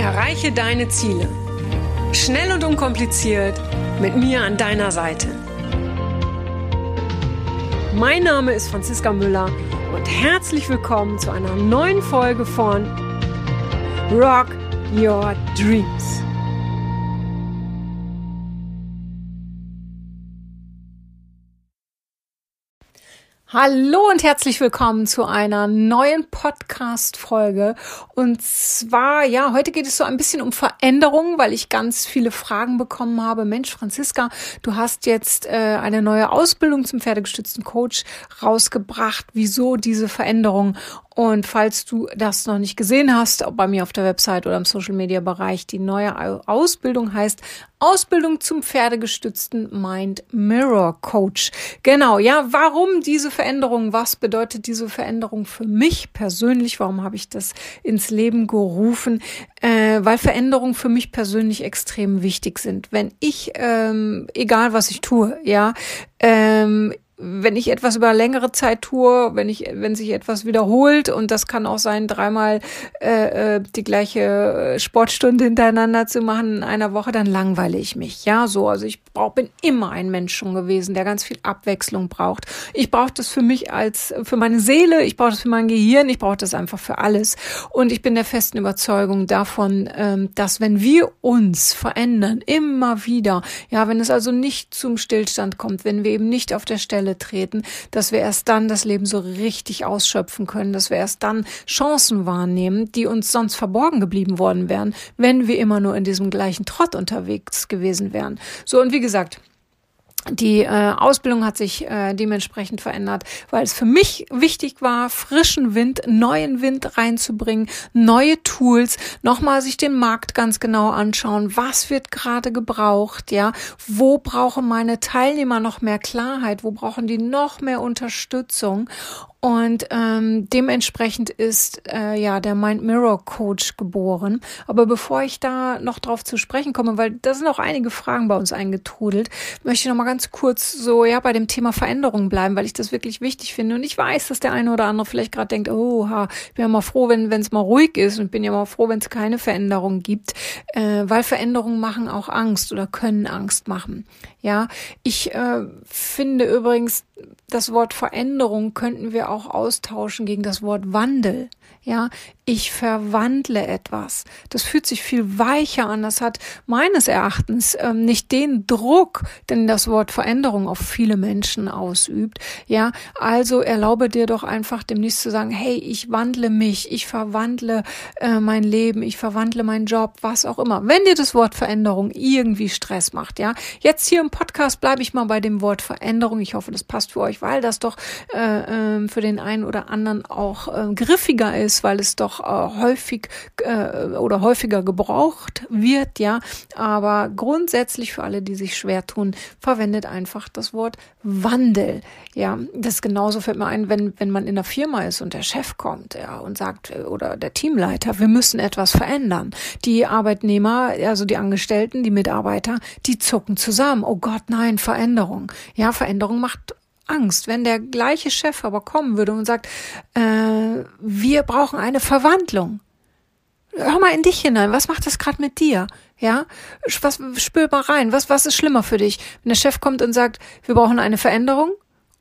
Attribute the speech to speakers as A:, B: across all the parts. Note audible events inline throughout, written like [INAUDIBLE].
A: Erreiche deine Ziele. Schnell und unkompliziert mit mir an deiner Seite. Mein Name ist Franziska Müller und herzlich willkommen zu einer neuen Folge von Rock Your Dreams. Hallo und herzlich willkommen zu einer neuen Podcast-Folge. Und zwar, ja, heute geht es so ein bisschen um Veränderungen, weil ich ganz viele Fragen bekommen habe. Mensch, Franziska, du hast jetzt äh, eine neue Ausbildung zum pferdegestützten Coach rausgebracht. Wieso diese Veränderung? Und falls du das noch nicht gesehen hast, ob bei mir auf der Website oder im Social Media Bereich, die neue Ausbildung heißt Ausbildung zum pferdegestützten Mind Mirror Coach. Genau, ja, warum diese Veränderung? Was bedeutet diese Veränderung für mich persönlich? Warum habe ich das ins Leben gerufen? Äh, weil Veränderungen für mich persönlich extrem wichtig sind. Wenn ich, ähm, egal was ich tue, ja, ähm, wenn ich etwas über längere Zeit tue, wenn ich, wenn sich etwas wiederholt und das kann auch sein, dreimal äh, äh die gleiche Sportstunde hintereinander zu machen in einer Woche, dann langweile ich mich. Ja, so. Also ich brauch, bin immer ein Mensch schon gewesen, der ganz viel Abwechslung braucht. Ich brauche das für mich als, für meine Seele, ich brauche das für mein Gehirn, ich brauche das einfach für alles. Und ich bin der festen Überzeugung davon, ähm, dass wenn wir uns verändern, immer wieder, ja, wenn es also nicht zum Stillstand kommt, wenn wir eben nicht auf der Stelle Stelle treten, dass wir erst dann das Leben so richtig ausschöpfen können, dass wir erst dann Chancen wahrnehmen, die uns sonst verborgen geblieben worden wären, wenn wir immer nur in diesem gleichen Trott unterwegs gewesen wären. So, und wie gesagt, die äh, Ausbildung hat sich äh, dementsprechend verändert, weil es für mich wichtig war, frischen Wind, neuen Wind reinzubringen, neue Tools, nochmal sich den Markt ganz genau anschauen, was wird gerade gebraucht, ja, wo brauchen meine Teilnehmer noch mehr Klarheit, wo brauchen die noch mehr Unterstützung und ähm, dementsprechend ist äh, ja der Mind Mirror Coach geboren. Aber bevor ich da noch drauf zu sprechen komme, weil da sind auch einige Fragen bei uns eingetrudelt, möchte ich noch mal ganz kurz so ja bei dem Thema Veränderung bleiben, weil ich das wirklich wichtig finde. Und ich weiß, dass der eine oder andere vielleicht gerade denkt, oh, ha, ich bin ja mal froh, wenn wenn es mal ruhig ist und bin ja mal froh, wenn es keine Veränderung gibt, äh, weil Veränderungen machen auch Angst oder können Angst machen. Ja, ich äh, finde übrigens das Wort Veränderung könnten wir auch austauschen gegen das Wort Wandel. Ja, ich verwandle etwas. Das fühlt sich viel weicher an. Das hat meines Erachtens ähm, nicht den Druck, den das Wort Veränderung auf viele Menschen ausübt. Ja, also erlaube dir doch einfach demnächst zu sagen, hey, ich wandle mich, ich verwandle äh, mein Leben, ich verwandle meinen Job, was auch immer. Wenn dir das Wort Veränderung irgendwie Stress macht, ja. Jetzt hier im Podcast bleibe ich mal bei dem Wort Veränderung. Ich hoffe, das passt für euch, weil das doch äh, äh, für den einen oder anderen auch äh, griffiger ist ist, weil es doch äh, häufig äh, oder häufiger gebraucht wird, ja. Aber grundsätzlich für alle, die sich schwer tun, verwendet einfach das Wort Wandel. Ja, das genauso fällt mir ein, wenn, wenn man in der Firma ist und der Chef kommt, ja, und sagt, äh, oder der Teamleiter, wir müssen etwas verändern. Die Arbeitnehmer, also die Angestellten, die Mitarbeiter, die zucken zusammen. Oh Gott, nein, Veränderung. Ja, Veränderung macht Angst, wenn der gleiche Chef aber kommen würde und sagt, äh, wir brauchen eine Verwandlung. Hör mal in dich hinein. Was macht das gerade mit dir? Ja, was spür mal rein. Was was ist schlimmer für dich, wenn der Chef kommt und sagt, wir brauchen eine Veränderung?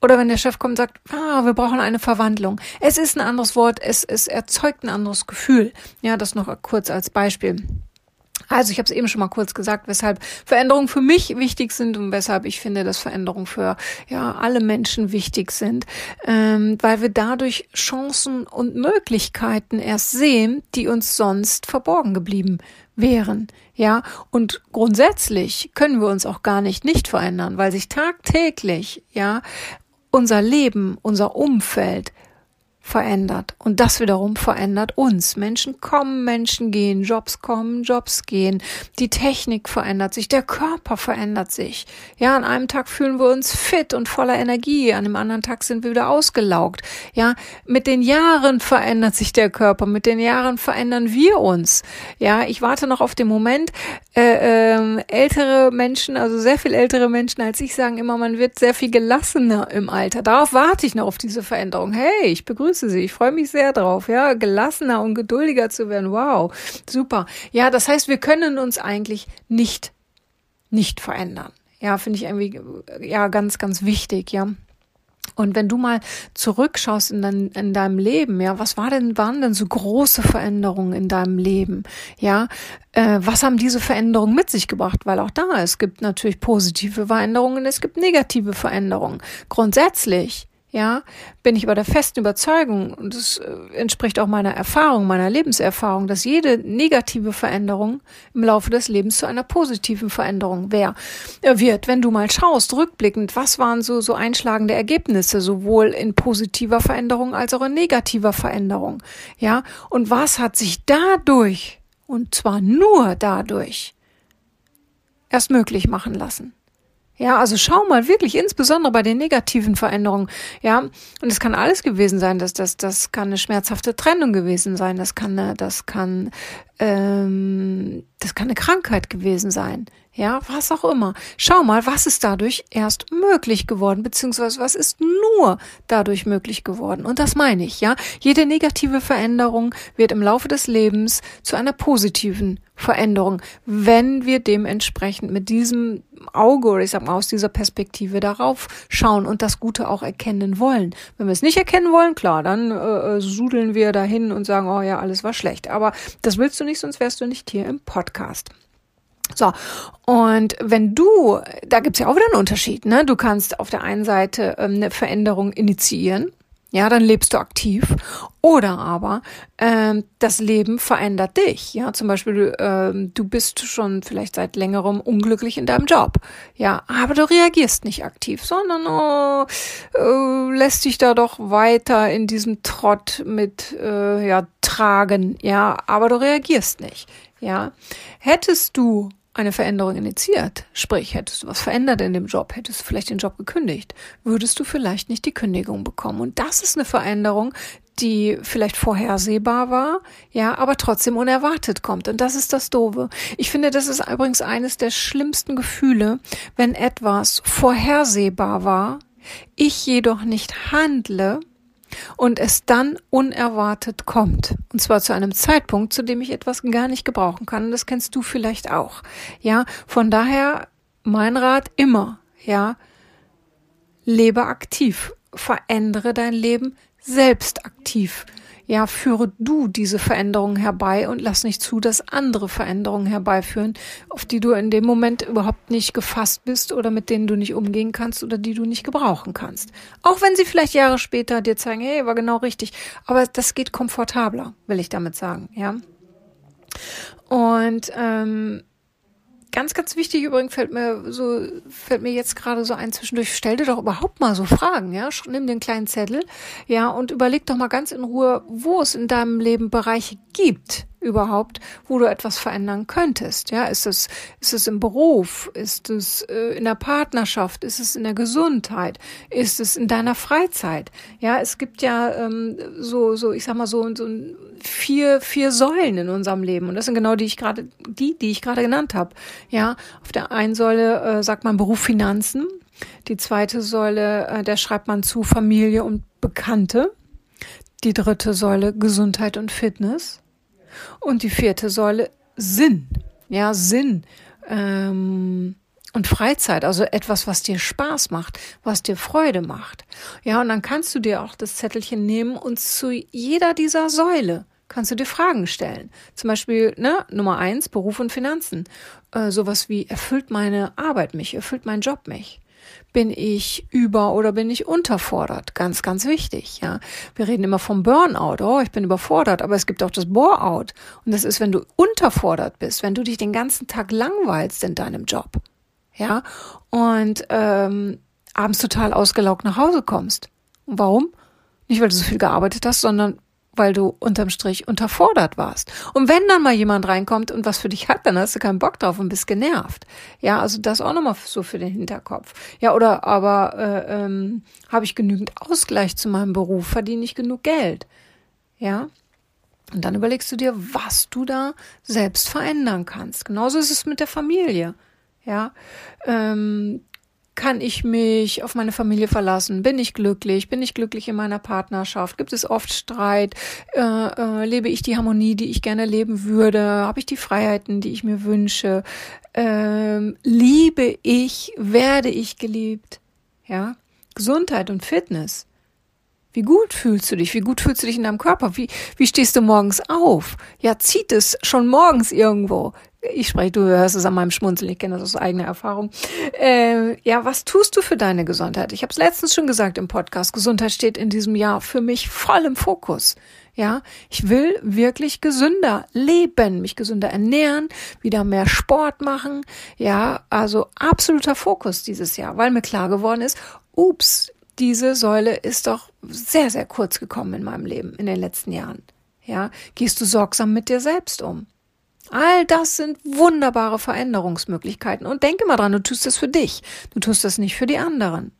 A: Oder wenn der Chef kommt und sagt, ah, wir brauchen eine Verwandlung. Es ist ein anderes Wort, es, es erzeugt ein anderes Gefühl. Ja, das noch kurz als Beispiel. Also ich habe es eben schon mal kurz gesagt, weshalb Veränderungen für mich wichtig sind und weshalb ich finde, dass Veränderungen für ja alle Menschen wichtig sind, ähm, weil wir dadurch Chancen und Möglichkeiten erst sehen, die uns sonst verborgen geblieben wären. Ja, und grundsätzlich können wir uns auch gar nicht nicht verändern, weil sich tagtäglich ja unser Leben, unser Umfeld verändert. Und das wiederum verändert uns. Menschen kommen, Menschen gehen, Jobs kommen, Jobs gehen. Die Technik verändert sich, der Körper verändert sich. Ja, an einem Tag fühlen wir uns fit und voller Energie, an dem anderen Tag sind wir wieder ausgelaugt. Ja, mit den Jahren verändert sich der Körper, mit den Jahren verändern wir uns. Ja, ich warte noch auf den Moment, äh, äh, ältere Menschen, also sehr viel ältere Menschen als ich sagen immer, man wird sehr viel gelassener im Alter. Darauf warte ich noch auf diese Veränderung. Hey, ich begrüße grüße Sie. Ich freue mich sehr drauf. Ja, gelassener und geduldiger zu werden. Wow, super. Ja, das heißt, wir können uns eigentlich nicht, nicht verändern. Ja, finde ich irgendwie, ja, ganz, ganz wichtig, ja. Und wenn du mal zurückschaust in, dein, in deinem Leben, ja, was war denn, waren denn so große Veränderungen in deinem Leben? Ja, äh, was haben diese Veränderungen mit sich gebracht? Weil auch da, es gibt natürlich positive Veränderungen, es gibt negative Veränderungen. Grundsätzlich ja, bin ich aber der festen Überzeugung, und das äh, entspricht auch meiner Erfahrung, meiner Lebenserfahrung, dass jede negative Veränderung im Laufe des Lebens zu einer positiven Veränderung wär, äh, wird. Wenn du mal schaust, rückblickend, was waren so, so einschlagende Ergebnisse, sowohl in positiver Veränderung als auch in negativer Veränderung, ja, und was hat sich dadurch, und zwar nur dadurch, erst möglich machen lassen? Ja, also schau mal wirklich, insbesondere bei den negativen Veränderungen. Ja, und es kann alles gewesen sein. Das, das, das kann eine schmerzhafte Trennung gewesen sein. Das kann, das kann, ähm, das kann eine Krankheit gewesen sein. Ja, was auch immer. Schau mal, was ist dadurch erst möglich geworden, beziehungsweise was ist nur dadurch möglich geworden. Und das meine ich, ja. Jede negative Veränderung wird im Laufe des Lebens zu einer positiven Veränderung, wenn wir dementsprechend mit diesem Auge oder ich sag mal aus dieser Perspektive darauf schauen und das Gute auch erkennen wollen. Wenn wir es nicht erkennen wollen, klar, dann äh, äh, sudeln wir dahin und sagen, oh ja, alles war schlecht. Aber das willst du nicht, sonst wärst du nicht hier im Podcast. So, und wenn du, da gibt's ja auch wieder einen Unterschied, ne? Du kannst auf der einen Seite ähm, eine Veränderung initiieren ja, dann lebst du aktiv. Oder aber ähm, das Leben verändert dich. Ja, zum Beispiel du, ähm, du bist schon vielleicht seit längerem unglücklich in deinem Job. Ja, aber du reagierst nicht aktiv, sondern oh, äh, lässt dich da doch weiter in diesem Trott mit äh, ja tragen. Ja, aber du reagierst nicht. Ja, hättest du eine Veränderung initiiert, sprich, hättest du was verändert in dem Job, hättest du vielleicht den Job gekündigt, würdest du vielleicht nicht die Kündigung bekommen. Und das ist eine Veränderung, die vielleicht vorhersehbar war, ja, aber trotzdem unerwartet kommt. Und das ist das Doofe. Ich finde, das ist übrigens eines der schlimmsten Gefühle, wenn etwas vorhersehbar war, ich jedoch nicht handle, und es dann unerwartet kommt. Und zwar zu einem Zeitpunkt, zu dem ich etwas gar nicht gebrauchen kann. Und das kennst du vielleicht auch. Ja, von daher mein Rat immer, ja, lebe aktiv, verändere dein Leben selbst aktiv ja, führe du diese Veränderungen herbei und lass nicht zu, dass andere Veränderungen herbeiführen, auf die du in dem Moment überhaupt nicht gefasst bist oder mit denen du nicht umgehen kannst oder die du nicht gebrauchen kannst. Auch wenn sie vielleicht Jahre später dir zeigen, hey, war genau richtig. Aber das geht komfortabler, will ich damit sagen, ja. Und ähm, Ganz, ganz wichtig übrigens fällt mir so, fällt mir jetzt gerade so ein zwischendurch. Stell dir doch überhaupt mal so Fragen, ja. Nimm den kleinen Zettel, ja, und überleg doch mal ganz in Ruhe, wo es in deinem Leben Bereiche gibt, überhaupt, wo du etwas verändern könntest. Ja, ist es, ist es im Beruf? Ist es äh, in der Partnerschaft? Ist es in der Gesundheit? Ist es in deiner Freizeit? Ja, es gibt ja ähm, so, so, ich sag mal so, so vier, vier Säulen in unserem Leben. Und das sind genau die ich gerade, die, die ich gerade genannt habe. Ja, auf der einen Säule äh, sagt man Beruf Finanzen. Die zweite Säule, äh, der schreibt man zu Familie und Bekannte. Die dritte Säule Gesundheit und Fitness. Und die vierte Säule Sinn. Ja, Sinn. Ähm, und Freizeit, also etwas, was dir Spaß macht, was dir Freude macht. Ja, und dann kannst du dir auch das Zettelchen nehmen und zu jeder dieser Säule kannst du dir Fragen stellen. Zum Beispiel, ne, Nummer eins, Beruf und Finanzen. Äh, sowas wie, erfüllt meine Arbeit mich, erfüllt mein Job mich? Bin ich über oder bin ich unterfordert? Ganz, ganz wichtig, ja. Wir reden immer vom Burnout. Oh, ich bin überfordert, aber es gibt auch das Bore-out. Und das ist, wenn du unterfordert bist, wenn du dich den ganzen Tag langweilst in deinem Job, ja, und ähm, abends total ausgelaugt nach Hause kommst. Und warum? Nicht, weil du so viel gearbeitet hast, sondern weil du unterm Strich unterfordert warst. Und wenn dann mal jemand reinkommt und was für dich hat, dann hast du keinen Bock drauf und bist genervt. Ja, also das auch nochmal so für den Hinterkopf. Ja, oder aber äh, ähm, habe ich genügend Ausgleich zu meinem Beruf, verdiene ich genug Geld? Ja. Und dann überlegst du dir, was du da selbst verändern kannst. Genauso ist es mit der Familie. Ja. Ähm, kann ich mich auf meine Familie verlassen? Bin ich glücklich? Bin ich glücklich in meiner Partnerschaft? Gibt es oft Streit? Äh, äh, lebe ich die Harmonie, die ich gerne leben würde? Habe ich die Freiheiten, die ich mir wünsche? Ähm, liebe ich? Werde ich geliebt? Ja, Gesundheit und Fitness. Wie gut fühlst du dich? Wie gut fühlst du dich in deinem Körper? Wie, wie stehst du morgens auf? Ja, zieht es schon morgens irgendwo? Ich spreche, du hörst es an meinem Schmunzeln, ich kenne das aus eigener Erfahrung. Äh, ja, was tust du für deine Gesundheit? Ich habe es letztens schon gesagt im Podcast, Gesundheit steht in diesem Jahr für mich voll im Fokus. Ja, ich will wirklich gesünder leben, mich gesünder ernähren, wieder mehr Sport machen. Ja, also absoluter Fokus dieses Jahr, weil mir klar geworden ist, ups, diese Säule ist doch sehr, sehr kurz gekommen in meinem Leben in den letzten Jahren. Ja, gehst du sorgsam mit dir selbst um? All das sind wunderbare Veränderungsmöglichkeiten. Und denke mal dran, du tust das für dich. Du tust das nicht für die anderen.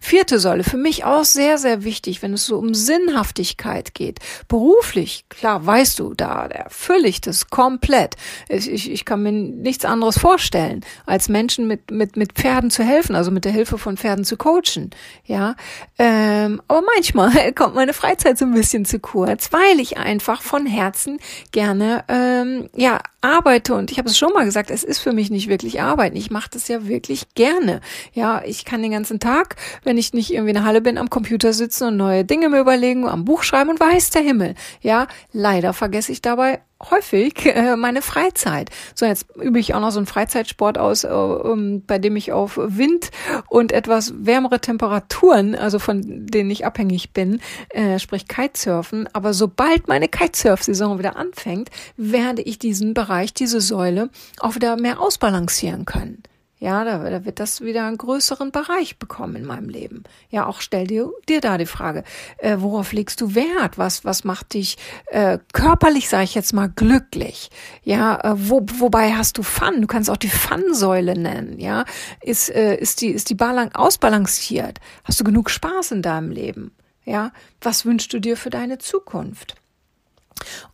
A: Vierte Säule, für mich auch sehr, sehr wichtig, wenn es so um Sinnhaftigkeit geht. Beruflich, klar, weißt du, da erfülle ich das komplett. Ich, ich, ich kann mir nichts anderes vorstellen, als Menschen mit, mit, mit Pferden zu helfen, also mit der Hilfe von Pferden zu coachen. Ja, ähm, aber manchmal [LAUGHS] kommt meine Freizeit so ein bisschen zu kurz, weil ich einfach von Herzen gerne ähm, ja arbeite und ich habe es schon mal gesagt, es ist für mich nicht wirklich Arbeiten. Ich mache das ja wirklich gerne. Ja, ich kann den ganzen Tag wenn ich nicht irgendwie in der Halle bin, am Computer sitzen und neue Dinge mir überlegen, am Buch schreiben und weiß der Himmel. Ja, leider vergesse ich dabei häufig äh, meine Freizeit. So, jetzt übe ich auch noch so einen Freizeitsport aus, äh, um, bei dem ich auf Wind und etwas wärmere Temperaturen, also von denen ich abhängig bin, äh, sprich Kitesurfen. Aber sobald meine Kitesurf-Saison wieder anfängt, werde ich diesen Bereich, diese Säule auch wieder mehr ausbalancieren können. Ja, da, da wird das wieder einen größeren Bereich bekommen in meinem Leben. Ja, auch stell dir, dir da die Frage, äh, worauf legst du Wert? Was, was macht dich äh, körperlich, sage ich jetzt mal, glücklich? Ja, äh, wo, wobei hast du Fun? Du kannst auch die Fun-Säule nennen. Ja, ist, äh, ist die, ist die Balan ausbalanciert? Hast du genug Spaß in deinem Leben? Ja, was wünschst du dir für deine Zukunft?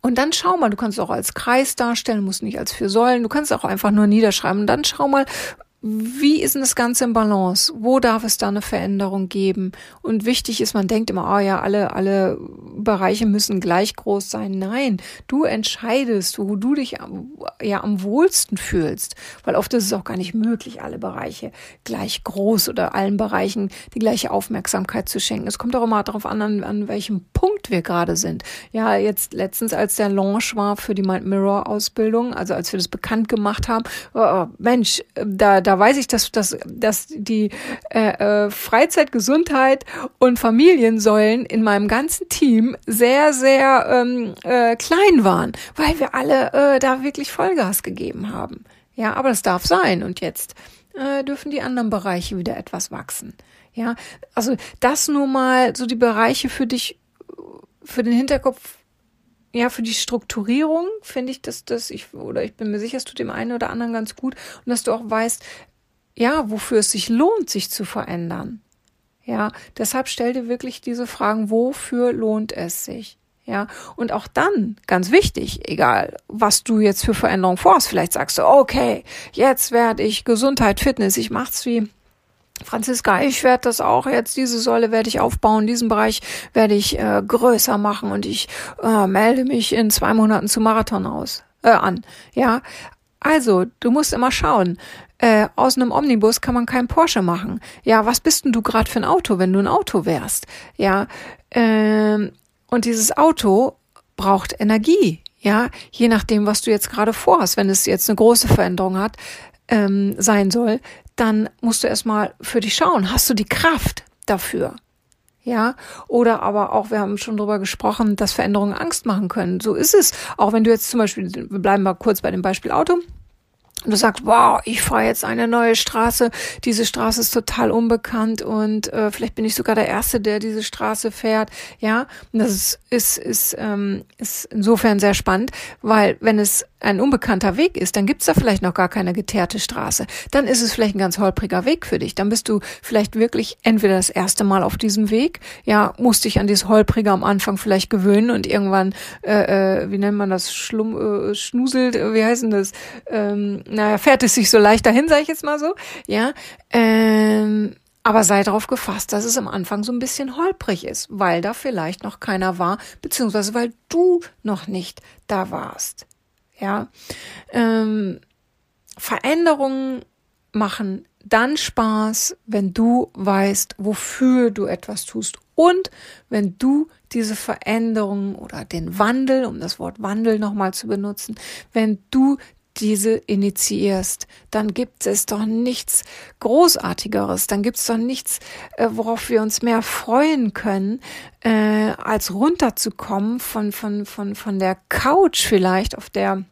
A: Und dann schau mal, du kannst auch als Kreis darstellen, musst nicht als vier Säulen, du kannst auch einfach nur niederschreiben. Und dann schau mal, wie ist denn das Ganze im Balance? Wo darf es da eine Veränderung geben? Und wichtig ist, man denkt immer, oh ja, alle, alle Bereiche müssen gleich groß sein. Nein, du entscheidest, wo du dich ja am wohlsten fühlst. Weil oft ist es auch gar nicht möglich, alle Bereiche gleich groß oder allen Bereichen die gleiche Aufmerksamkeit zu schenken. Es kommt auch immer darauf an, an, an welchem Punkt wir gerade sind. Ja, jetzt letztens, als der Launch war für die Mind Mirror Ausbildung, also als wir das bekannt gemacht haben, oh, Mensch, da, da weiß ich, dass, dass, dass die äh, äh, Freizeit, Gesundheit und Familiensäulen in meinem ganzen Team sehr, sehr ähm, äh, klein waren, weil wir alle äh, da wirklich Vollgas gegeben haben. Ja, aber das darf sein. Und jetzt äh, dürfen die anderen Bereiche wieder etwas wachsen. Ja, also das nur mal so die Bereiche für dich, für den Hinterkopf ja, für die Strukturierung finde ich, dass das ich, oder ich bin mir sicher, es tut dem einen oder anderen ganz gut und dass du auch weißt, ja, wofür es sich lohnt, sich zu verändern. Ja, deshalb stell dir wirklich diese Fragen, wofür lohnt es sich? Ja, und auch dann, ganz wichtig, egal was du jetzt für Veränderungen vorhast, vielleicht sagst du, okay, jetzt werde ich Gesundheit, Fitness, ich mach's wie Franziska, ich werde das auch jetzt, diese Säule werde ich aufbauen, diesen Bereich werde ich äh, größer machen und ich äh, melde mich in zwei Monaten zum Marathon aus, äh, an. Ja, also, du musst immer schauen, äh, aus einem Omnibus kann man keinen Porsche machen. Ja, was bist denn du gerade für ein Auto, wenn du ein Auto wärst? Ja, ähm, und dieses Auto braucht Energie. Ja, je nachdem, was du jetzt gerade vorhast. Wenn es jetzt eine große Veränderung hat, ähm, sein soll, dann musst du erstmal für dich schauen, hast du die Kraft dafür? Ja, oder aber auch, wir haben schon drüber gesprochen, dass Veränderungen Angst machen können. So ist es. Auch wenn du jetzt zum Beispiel, wir bleiben mal kurz bei dem Beispiel Auto. Und du sagst, wow, ich fahre jetzt eine neue Straße. Diese Straße ist total unbekannt und äh, vielleicht bin ich sogar der Erste, der diese Straße fährt. Ja, und das ist, ist, ist, ähm, ist insofern sehr spannend, weil wenn es ein unbekannter Weg ist, dann gibt's da vielleicht noch gar keine geteerte Straße. Dann ist es vielleicht ein ganz holpriger Weg für dich. Dann bist du vielleicht wirklich entweder das erste Mal auf diesem Weg, ja, musst dich an dieses holprige am Anfang vielleicht gewöhnen und irgendwann, äh, äh, wie nennt man das, Schlumm, äh, schnuselt, äh, wie heißt denn das? Ähm, naja, fährt es sich so leicht dahin, sage ich jetzt mal so, ja. Ähm, aber sei darauf gefasst, dass es am Anfang so ein bisschen holprig ist, weil da vielleicht noch keiner war, beziehungsweise weil du noch nicht da warst. Ja, ähm, Veränderungen machen dann Spaß, wenn du weißt, wofür du etwas tust und wenn du diese Veränderungen oder den Wandel, um das Wort Wandel nochmal zu benutzen, wenn du diese initiierst, dann gibt es doch nichts Großartigeres, dann gibt es doch nichts, äh, worauf wir uns mehr freuen können, äh, als runterzukommen von, von, von, von der Couch vielleicht, auf der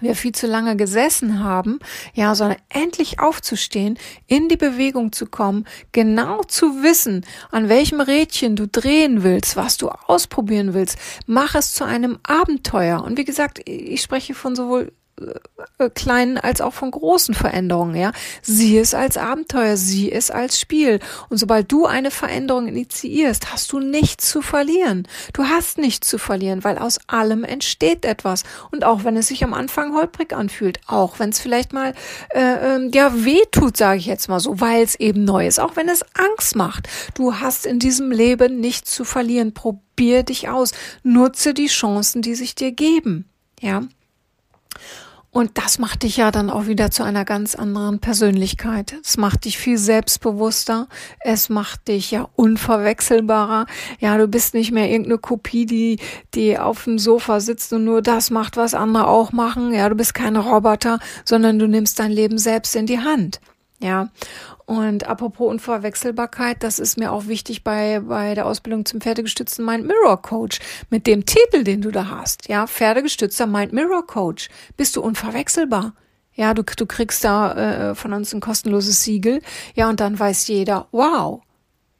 A: wir viel zu lange gesessen haben, ja, sondern endlich aufzustehen, in die Bewegung zu kommen, genau zu wissen, an welchem Rädchen du drehen willst, was du ausprobieren willst, mach es zu einem Abenteuer. Und wie gesagt, ich spreche von sowohl kleinen als auch von großen Veränderungen, ja. Sieh es als Abenteuer, sieh es als Spiel. Und sobald du eine Veränderung initiierst, hast du nichts zu verlieren. Du hast nichts zu verlieren, weil aus allem entsteht etwas. Und auch wenn es sich am Anfang holprig anfühlt, auch wenn es vielleicht mal äh, äh, ja weh tut, sage ich jetzt mal so, weil es eben neu ist, auch wenn es Angst macht. Du hast in diesem Leben nichts zu verlieren. Probier dich aus. Nutze die Chancen, die sich dir geben. Ja. Und das macht dich ja dann auch wieder zu einer ganz anderen Persönlichkeit. Es macht dich viel selbstbewusster. Es macht dich ja unverwechselbarer. Ja, du bist nicht mehr irgendeine Kopie, die, die auf dem Sofa sitzt und nur das macht, was andere auch machen. Ja, du bist kein Roboter, sondern du nimmst dein Leben selbst in die Hand. Ja. Und apropos Unverwechselbarkeit, das ist mir auch wichtig bei, bei der Ausbildung zum pferdegestützten Mind Mirror Coach. Mit dem Titel, den du da hast, ja, pferdegestützter Mind Mirror Coach, bist du unverwechselbar. Ja, du, du kriegst da äh, von uns ein kostenloses Siegel. Ja, und dann weiß jeder, wow.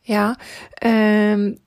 A: Ja, ähm,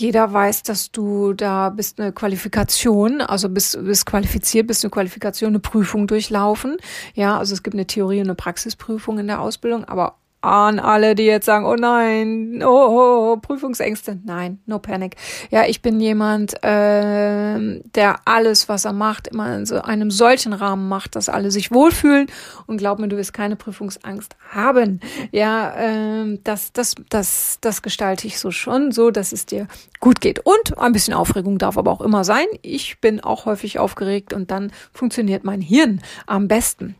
A: jeder weiß, dass du da bist eine Qualifikation, also bist, bist qualifiziert, bist eine Qualifikation, eine Prüfung durchlaufen. Ja, also es gibt eine Theorie und eine Praxisprüfung in der Ausbildung, aber an alle, die jetzt sagen, oh nein, oh, oh, oh, Prüfungsängste. Nein, no panic. Ja, ich bin jemand, äh, der alles, was er macht, immer in so einem solchen Rahmen macht, dass alle sich wohlfühlen. Und glaub mir, du wirst keine Prüfungsangst haben. Ja, äh, das, das, das, das gestalte ich so schon, so, dass es dir gut geht. Und ein bisschen Aufregung darf aber auch immer sein. Ich bin auch häufig aufgeregt und dann funktioniert mein Hirn am besten.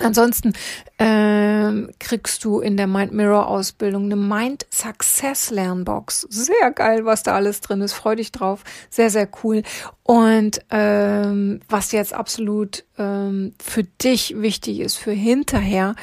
A: Ansonsten ähm, kriegst du in der Mind Mirror Ausbildung eine Mind Success Lernbox. Sehr geil, was da alles drin ist. Freu dich drauf. Sehr, sehr cool. Und ähm, was jetzt absolut ähm, für dich wichtig ist, für hinterher,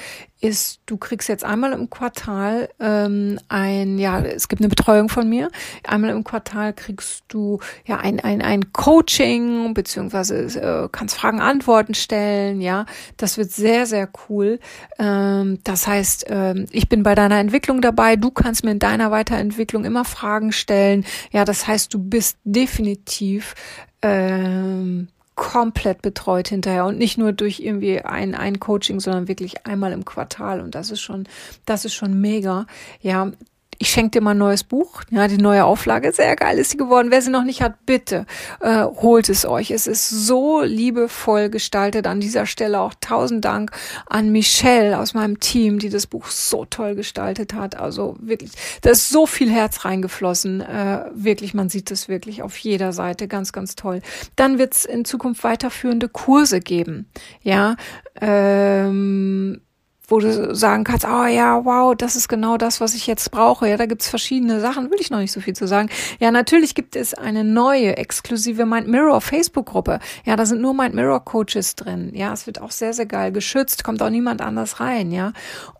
A: ist, du kriegst jetzt einmal im Quartal ähm, ein, ja, es gibt eine Betreuung von mir. Einmal im Quartal kriegst du ja ein, ein, ein Coaching, beziehungsweise äh, kannst Fragen, Antworten stellen, ja. Das wird sehr, sehr cool. Ähm, das heißt, ähm, ich bin bei deiner Entwicklung dabei, du kannst mir in deiner Weiterentwicklung immer Fragen stellen. Ja, das heißt, du bist definitiv ähm, komplett betreut hinterher und nicht nur durch irgendwie ein, ein Coaching, sondern wirklich einmal im Quartal. Und das ist schon, das ist schon mega. Ja, ich schenke dir mal ein neues Buch. Ja, die neue Auflage, sehr geil ist sie geworden. Wer sie noch nicht hat, bitte äh, holt es euch. Es ist so liebevoll gestaltet. An dieser Stelle auch tausend Dank an Michelle aus meinem Team, die das Buch so toll gestaltet hat. Also wirklich, da ist so viel Herz reingeflossen. Äh, wirklich, man sieht es wirklich auf jeder Seite. Ganz, ganz toll. Dann wird es in Zukunft weiterführende Kurse geben. Ja, ähm, wo du sagen kannst, oh ja, wow, das ist genau das, was ich jetzt brauche. Ja, da gibt's verschiedene Sachen, will ich noch nicht so viel zu sagen. Ja, natürlich gibt es eine neue, exklusive Mind Mirror Facebook-Gruppe. Ja, da sind nur Mind Mirror Coaches drin. Ja, es wird auch sehr, sehr geil geschützt, kommt auch niemand anders rein, ja.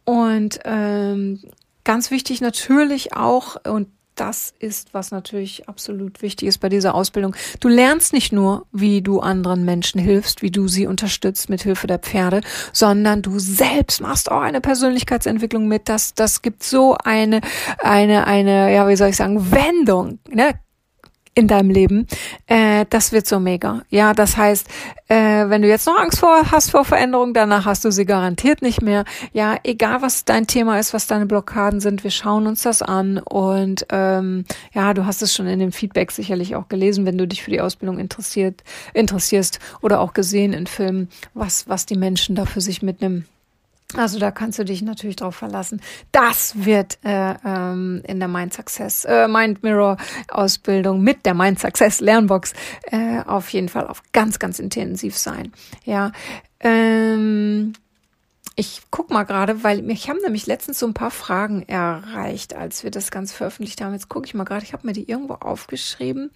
A: Und ähm, ganz wichtig natürlich auch, und das ist, was natürlich absolut wichtig ist bei dieser Ausbildung. Du lernst nicht nur, wie du anderen Menschen hilfst, wie du sie unterstützt mit Hilfe der Pferde, sondern du selbst machst auch eine Persönlichkeitsentwicklung mit. Das, das gibt so eine, eine, eine, ja, wie soll ich sagen, Wendung. Ne? In deinem Leben, äh, das wird so mega. Ja, das heißt, äh, wenn du jetzt noch Angst vor hast vor Veränderung, danach hast du sie garantiert nicht mehr. Ja, egal was dein Thema ist, was deine Blockaden sind, wir schauen uns das an und ähm, ja, du hast es schon in dem Feedback sicherlich auch gelesen, wenn du dich für die Ausbildung interessiert interessierst oder auch gesehen in Filmen, was was die Menschen da für sich mitnehmen. Also da kannst du dich natürlich drauf verlassen. Das wird äh, ähm, in der Mind Success, äh, Mind Mirror Ausbildung mit der Mind Success Lernbox äh, auf jeden Fall auf ganz, ganz intensiv sein. Ja. Ähm, ich guck mal gerade, weil mich haben nämlich letztens so ein paar Fragen erreicht, als wir das Ganze veröffentlicht haben. Jetzt gucke ich mal gerade, ich habe mir die irgendwo aufgeschrieben.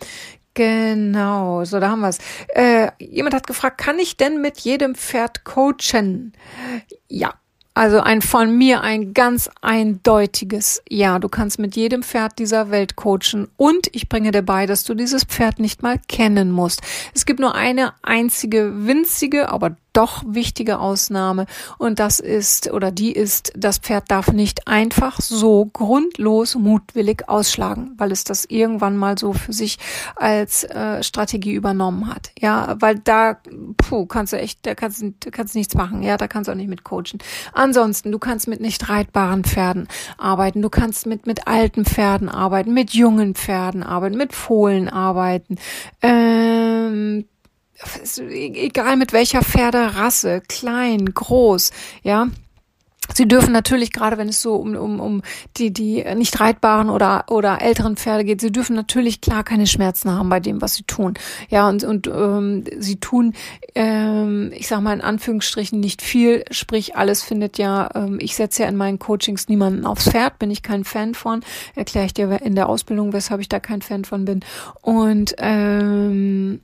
A: Genau, so da haben wir es. Äh, jemand hat gefragt, kann ich denn mit jedem Pferd coachen? Ja, also ein von mir ein ganz eindeutiges Ja. Du kannst mit jedem Pferd dieser Welt coachen und ich bringe dir bei, dass du dieses Pferd nicht mal kennen musst. Es gibt nur eine einzige winzige, aber doch wichtige Ausnahme und das ist oder die ist, das Pferd darf nicht einfach so grundlos mutwillig ausschlagen, weil es das irgendwann mal so für sich als äh, Strategie übernommen hat. Ja, weil da puh, kannst du echt, da kannst du kannst nichts machen. Ja, da kannst du auch nicht mit coachen. Ansonsten, du kannst mit nicht reitbaren Pferden arbeiten, du kannst mit mit alten Pferden arbeiten, mit jungen Pferden arbeiten, mit Fohlen arbeiten. Ähm, egal mit welcher Pferderasse, klein, groß, ja. Sie dürfen natürlich, gerade wenn es so um, um, um die, die nicht reitbaren oder, oder älteren Pferde geht, sie dürfen natürlich klar keine Schmerzen haben bei dem, was sie tun. Ja, und, und ähm, sie tun, ähm, ich sage mal in Anführungsstrichen, nicht viel, sprich alles findet ja, ähm, ich setze ja in meinen Coachings niemanden aufs Pferd, bin ich kein Fan von, erkläre ich dir in der Ausbildung, weshalb ich da kein Fan von bin. Und ähm,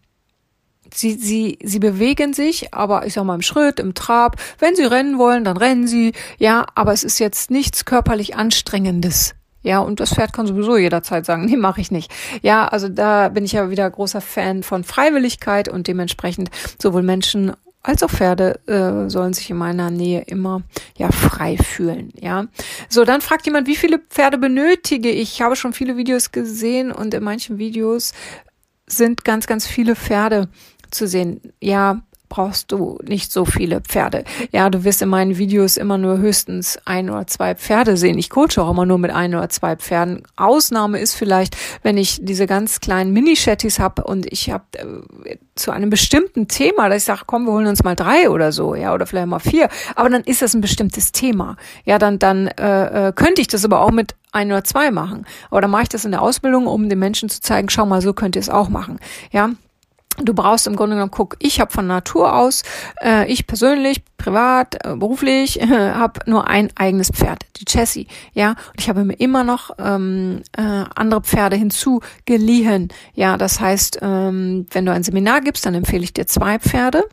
A: Sie, sie, sie bewegen sich, aber ich sag mal im Schritt, im Trab. Wenn sie rennen wollen, dann rennen sie. Ja, aber es ist jetzt nichts körperlich Anstrengendes. Ja, und das Pferd kann sowieso jederzeit sagen, [LAUGHS] nee, mache ich nicht. Ja, also da bin ich ja wieder großer Fan von Freiwilligkeit und dementsprechend sowohl Menschen als auch Pferde äh, sollen sich in meiner Nähe immer ja frei fühlen. Ja, so dann fragt jemand, wie viele Pferde benötige ich? Ich habe schon viele Videos gesehen und in manchen Videos sind ganz, ganz viele Pferde zu sehen, ja, brauchst du nicht so viele Pferde. Ja, du wirst in meinen Videos immer nur höchstens ein oder zwei Pferde sehen. Ich coache auch immer nur mit ein oder zwei Pferden. Ausnahme ist vielleicht, wenn ich diese ganz kleinen Mini-Shetties habe und ich habe äh, zu einem bestimmten Thema, dass ich sage, komm, wir holen uns mal drei oder so, ja, oder vielleicht mal vier. Aber dann ist das ein bestimmtes Thema. Ja, dann dann äh, äh, könnte ich das aber auch mit ein oder zwei machen. Aber dann mache ich das in der Ausbildung, um den Menschen zu zeigen, schau mal, so könnt ihr es auch machen. Ja, Du brauchst im Grunde genommen, guck, ich habe von Natur aus, äh, ich persönlich, privat, äh, beruflich, [LAUGHS] äh, habe nur ein eigenes Pferd, die Jessie, ja. Und ich habe mir immer noch ähm, äh, andere Pferde hinzugeliehen. Ja, das heißt, ähm, wenn du ein Seminar gibst, dann empfehle ich dir zwei Pferde,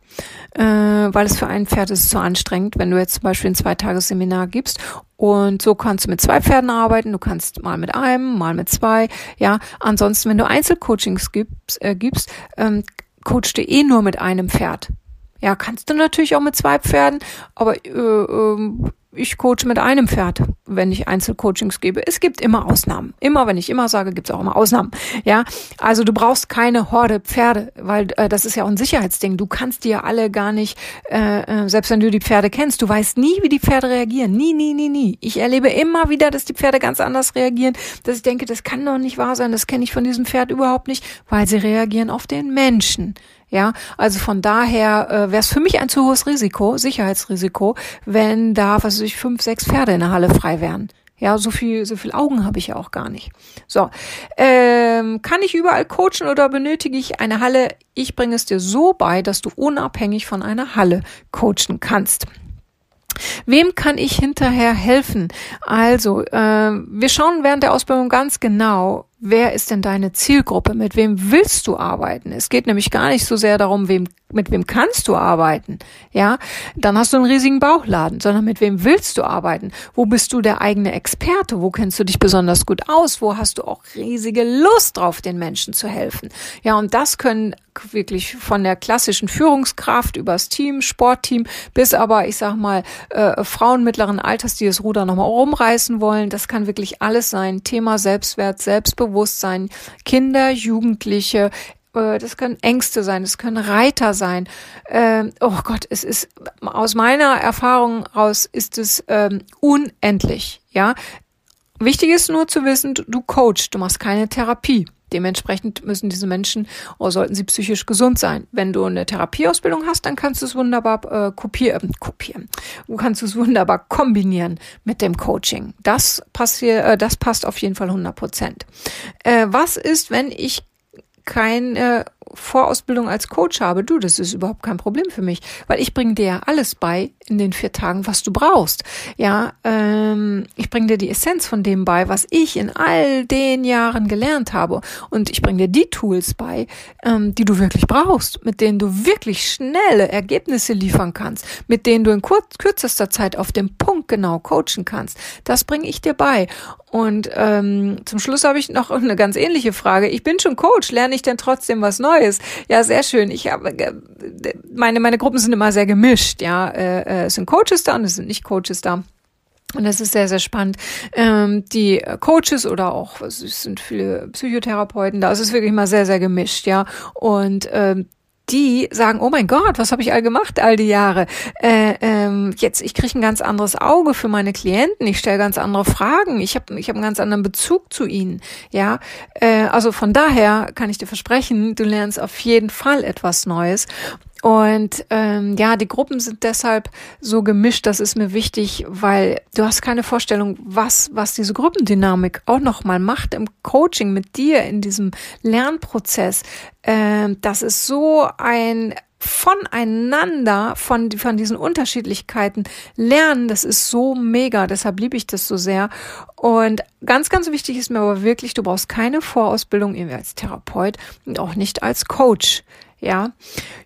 A: äh, weil es für ein Pferd ist zu anstrengend, wenn du jetzt zum Beispiel ein Zweitagesseminar gibst und so kannst du mit zwei Pferden arbeiten. Du kannst mal mit einem, mal mit zwei. Ja, ansonsten, wenn du Einzelcoachings gibst, äh, gibst ähm, coachst du eh nur mit einem Pferd. Ja, kannst du natürlich auch mit zwei Pferden, aber äh, äh, ich coache mit einem Pferd, wenn ich Einzelcoachings gebe. Es gibt immer Ausnahmen. Immer, wenn ich immer sage, gibt es auch immer Ausnahmen. Ja, also du brauchst keine Horde Pferde, weil äh, das ist ja auch ein Sicherheitsding. Du kannst die ja alle gar nicht, äh, äh, selbst wenn du die Pferde kennst, du weißt nie, wie die Pferde reagieren. Nie, nie, nie, nie. Ich erlebe immer wieder, dass die Pferde ganz anders reagieren, dass ich denke, das kann doch nicht wahr sein, das kenne ich von diesem Pferd überhaupt nicht, weil sie reagieren auf den Menschen. Ja, also von daher äh, wäre es für mich ein zu hohes Risiko, Sicherheitsrisiko, wenn da, was weiß ich, fünf, sechs Pferde in der Halle frei wären. Ja, so viel, so viel Augen habe ich ja auch gar nicht. So, ähm, kann ich überall coachen oder benötige ich eine Halle? Ich bringe es dir so bei, dass du unabhängig von einer Halle coachen kannst. Wem kann ich hinterher helfen? Also, äh, wir schauen während der Ausbildung ganz genau, wer ist denn deine Zielgruppe? Mit wem willst du arbeiten? Es geht nämlich gar nicht so sehr darum, wem mit wem kannst du arbeiten? Ja, dann hast du einen riesigen Bauchladen, sondern mit wem willst du arbeiten? Wo bist du der eigene Experte? Wo kennst du dich besonders gut aus? Wo hast du auch riesige Lust drauf, den Menschen zu helfen? Ja, und das können wirklich von der klassischen Führungskraft übers Team, Sportteam, bis aber, ich sag mal, äh, Frauen mittleren Alters, die das Ruder nochmal rumreißen wollen. Das kann wirklich alles sein. Thema Selbstwert, Selbstbewusstsein, Kinder, Jugendliche, äh, das können Ängste sein, das können Reiter sein. Ähm, oh Gott, es ist aus meiner Erfahrung raus ist es ähm, unendlich. Ja, wichtig ist nur zu wissen, du coachst, du machst keine Therapie. Dementsprechend müssen diese Menschen oder sollten sie psychisch gesund sein. Wenn du eine Therapieausbildung hast, dann kannst du es wunderbar äh, kopieren, kopieren. Du kannst es wunderbar kombinieren mit dem Coaching. Das passiert, äh, das passt auf jeden Fall 100 Prozent. Äh, was ist, wenn ich keine Vorausbildung als Coach habe, du, das ist überhaupt kein Problem für mich, weil ich bringe dir ja alles bei in den vier Tagen, was du brauchst. Ja, ähm, ich bringe dir die Essenz von dem bei, was ich in all den Jahren gelernt habe, und ich bringe dir die Tools bei, ähm, die du wirklich brauchst, mit denen du wirklich schnelle Ergebnisse liefern kannst, mit denen du in kur kürzester Zeit auf dem Punkt genau coachen kannst. Das bringe ich dir bei. Und ähm, zum Schluss habe ich noch [LAUGHS] eine ganz ähnliche Frage. Ich bin schon Coach, lerne ich denn trotzdem was Neues? Ja, sehr schön. Ich habe äh, meine meine Gruppen sind immer sehr gemischt. Ja, äh, äh, es sind Coaches da und es sind nicht Coaches da. Und das ist sehr, sehr spannend. Ähm, die Coaches oder auch, es sind viele Psychotherapeuten da, es ist wirklich mal sehr, sehr gemischt, ja. Und ähm, die sagen, oh mein Gott, was habe ich all gemacht all die Jahre? Äh, ähm, jetzt, ich kriege ein ganz anderes Auge für meine Klienten, ich stelle ganz andere Fragen, ich habe ich hab einen ganz anderen Bezug zu ihnen. Ja, äh, also von daher kann ich dir versprechen, du lernst auf jeden Fall etwas Neues. Und ähm, ja, die Gruppen sind deshalb so gemischt, das ist mir wichtig, weil du hast keine Vorstellung, was, was diese Gruppendynamik auch nochmal macht im Coaching mit dir in diesem Lernprozess. Ähm, das ist so ein voneinander, von, von diesen Unterschiedlichkeiten lernen, das ist so mega, deshalb liebe ich das so sehr. Und ganz, ganz wichtig ist mir aber wirklich, du brauchst keine Vorausbildung als Therapeut und auch nicht als Coach. Ja,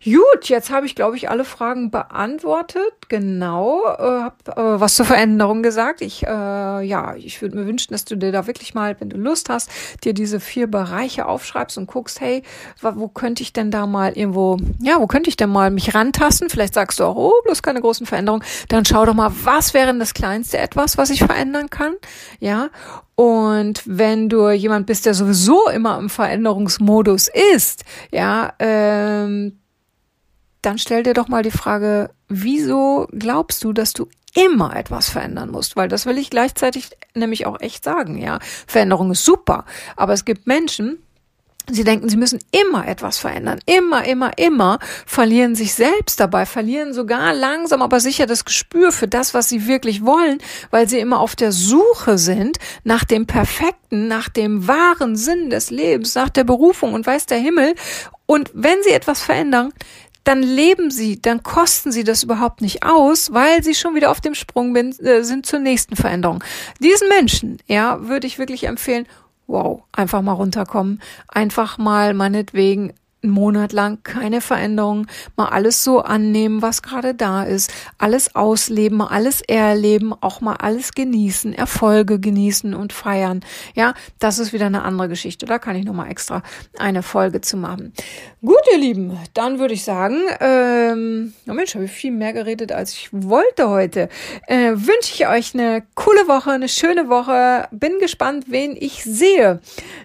A: gut, jetzt habe ich, glaube ich, alle Fragen beantwortet. Genau, äh, habe äh, was zur Veränderung gesagt. Ich, äh, ja, ich würde mir wünschen, dass du dir da wirklich mal, wenn du Lust hast, dir diese vier Bereiche aufschreibst und guckst, hey, wo könnte ich denn da mal irgendwo, ja, wo könnte ich denn mal mich rantasten? Vielleicht sagst du auch, oh, bloß keine großen Veränderungen. Dann schau doch mal, was wäre denn das kleinste etwas, was ich verändern kann? Ja, und wenn du jemand bist, der sowieso immer im Veränderungsmodus ist, ja, ähm, dann stell dir doch mal die Frage, wieso glaubst du, dass du immer etwas verändern musst? Weil das will ich gleichzeitig nämlich auch echt sagen, ja. Veränderung ist super, aber es gibt Menschen, Sie denken, sie müssen immer etwas verändern. Immer, immer, immer verlieren sich selbst dabei, verlieren sogar langsam, aber sicher das Gespür für das, was sie wirklich wollen, weil sie immer auf der Suche sind nach dem Perfekten, nach dem wahren Sinn des Lebens, nach der Berufung und weiß der Himmel. Und wenn sie etwas verändern, dann leben sie, dann kosten sie das überhaupt nicht aus, weil sie schon wieder auf dem Sprung äh, sind zur nächsten Veränderung. Diesen Menschen, ja, würde ich wirklich empfehlen, wow, einfach mal runterkommen, einfach mal meinetwegen einen Monat lang keine Veränderung, mal alles so annehmen, was gerade da ist, alles ausleben, mal alles erleben, auch mal alles genießen, Erfolge genießen und feiern. Ja, das ist wieder eine andere Geschichte. Da kann ich nochmal extra eine Folge zu machen. Gut, ihr Lieben, dann würde ich sagen, ähm, oh Mensch, habe ich viel mehr geredet, als ich wollte heute. Äh, wünsche ich euch eine coole Woche, eine schöne Woche. Bin gespannt, wen ich sehe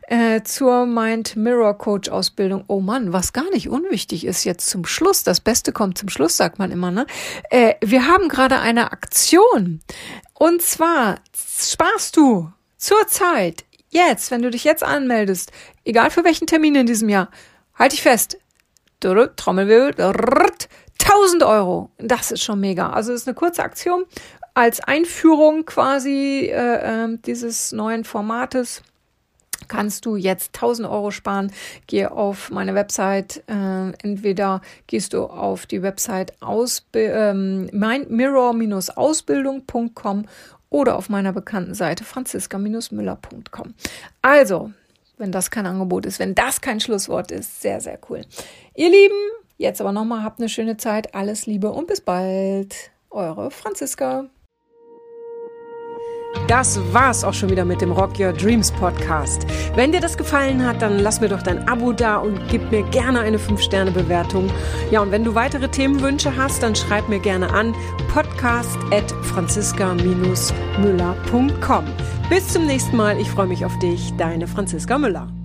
A: äh, zur Mind Mirror Coach Ausbildung. Oh Mann, was gar nicht unwichtig ist jetzt zum Schluss, das Beste kommt zum Schluss, sagt man immer, ne? Äh, wir haben gerade eine Aktion. Und zwar sparst du zurzeit, jetzt, wenn du dich jetzt anmeldest, egal für welchen Termin in diesem Jahr, halt dich fest. Trommelwirbel, 1000 Euro. Das ist schon mega. Also es ist eine kurze Aktion als Einführung quasi äh, äh, dieses neuen Formates kannst du jetzt 1000 Euro sparen. Geh auf meine Website. Äh, entweder gehst du auf die Website ähm, mirror-ausbildung.com oder auf meiner bekannten Seite franziska-müller.com. Also, wenn das kein Angebot ist, wenn das kein Schlusswort ist, sehr, sehr cool. Ihr Lieben,
B: Jetzt aber nochmal, habt eine schöne Zeit, alles Liebe und bis bald. Eure Franziska.
A: Das war's auch schon wieder mit dem Rock Your Dreams Podcast. Wenn dir das gefallen hat, dann lass mir doch dein Abo da und gib mir gerne eine 5-Sterne-Bewertung. Ja, und wenn du weitere Themenwünsche hast, dann schreib mir gerne an podcast at franziska-müller.com. Bis zum nächsten Mal. Ich freue mich auf dich. Deine Franziska Müller.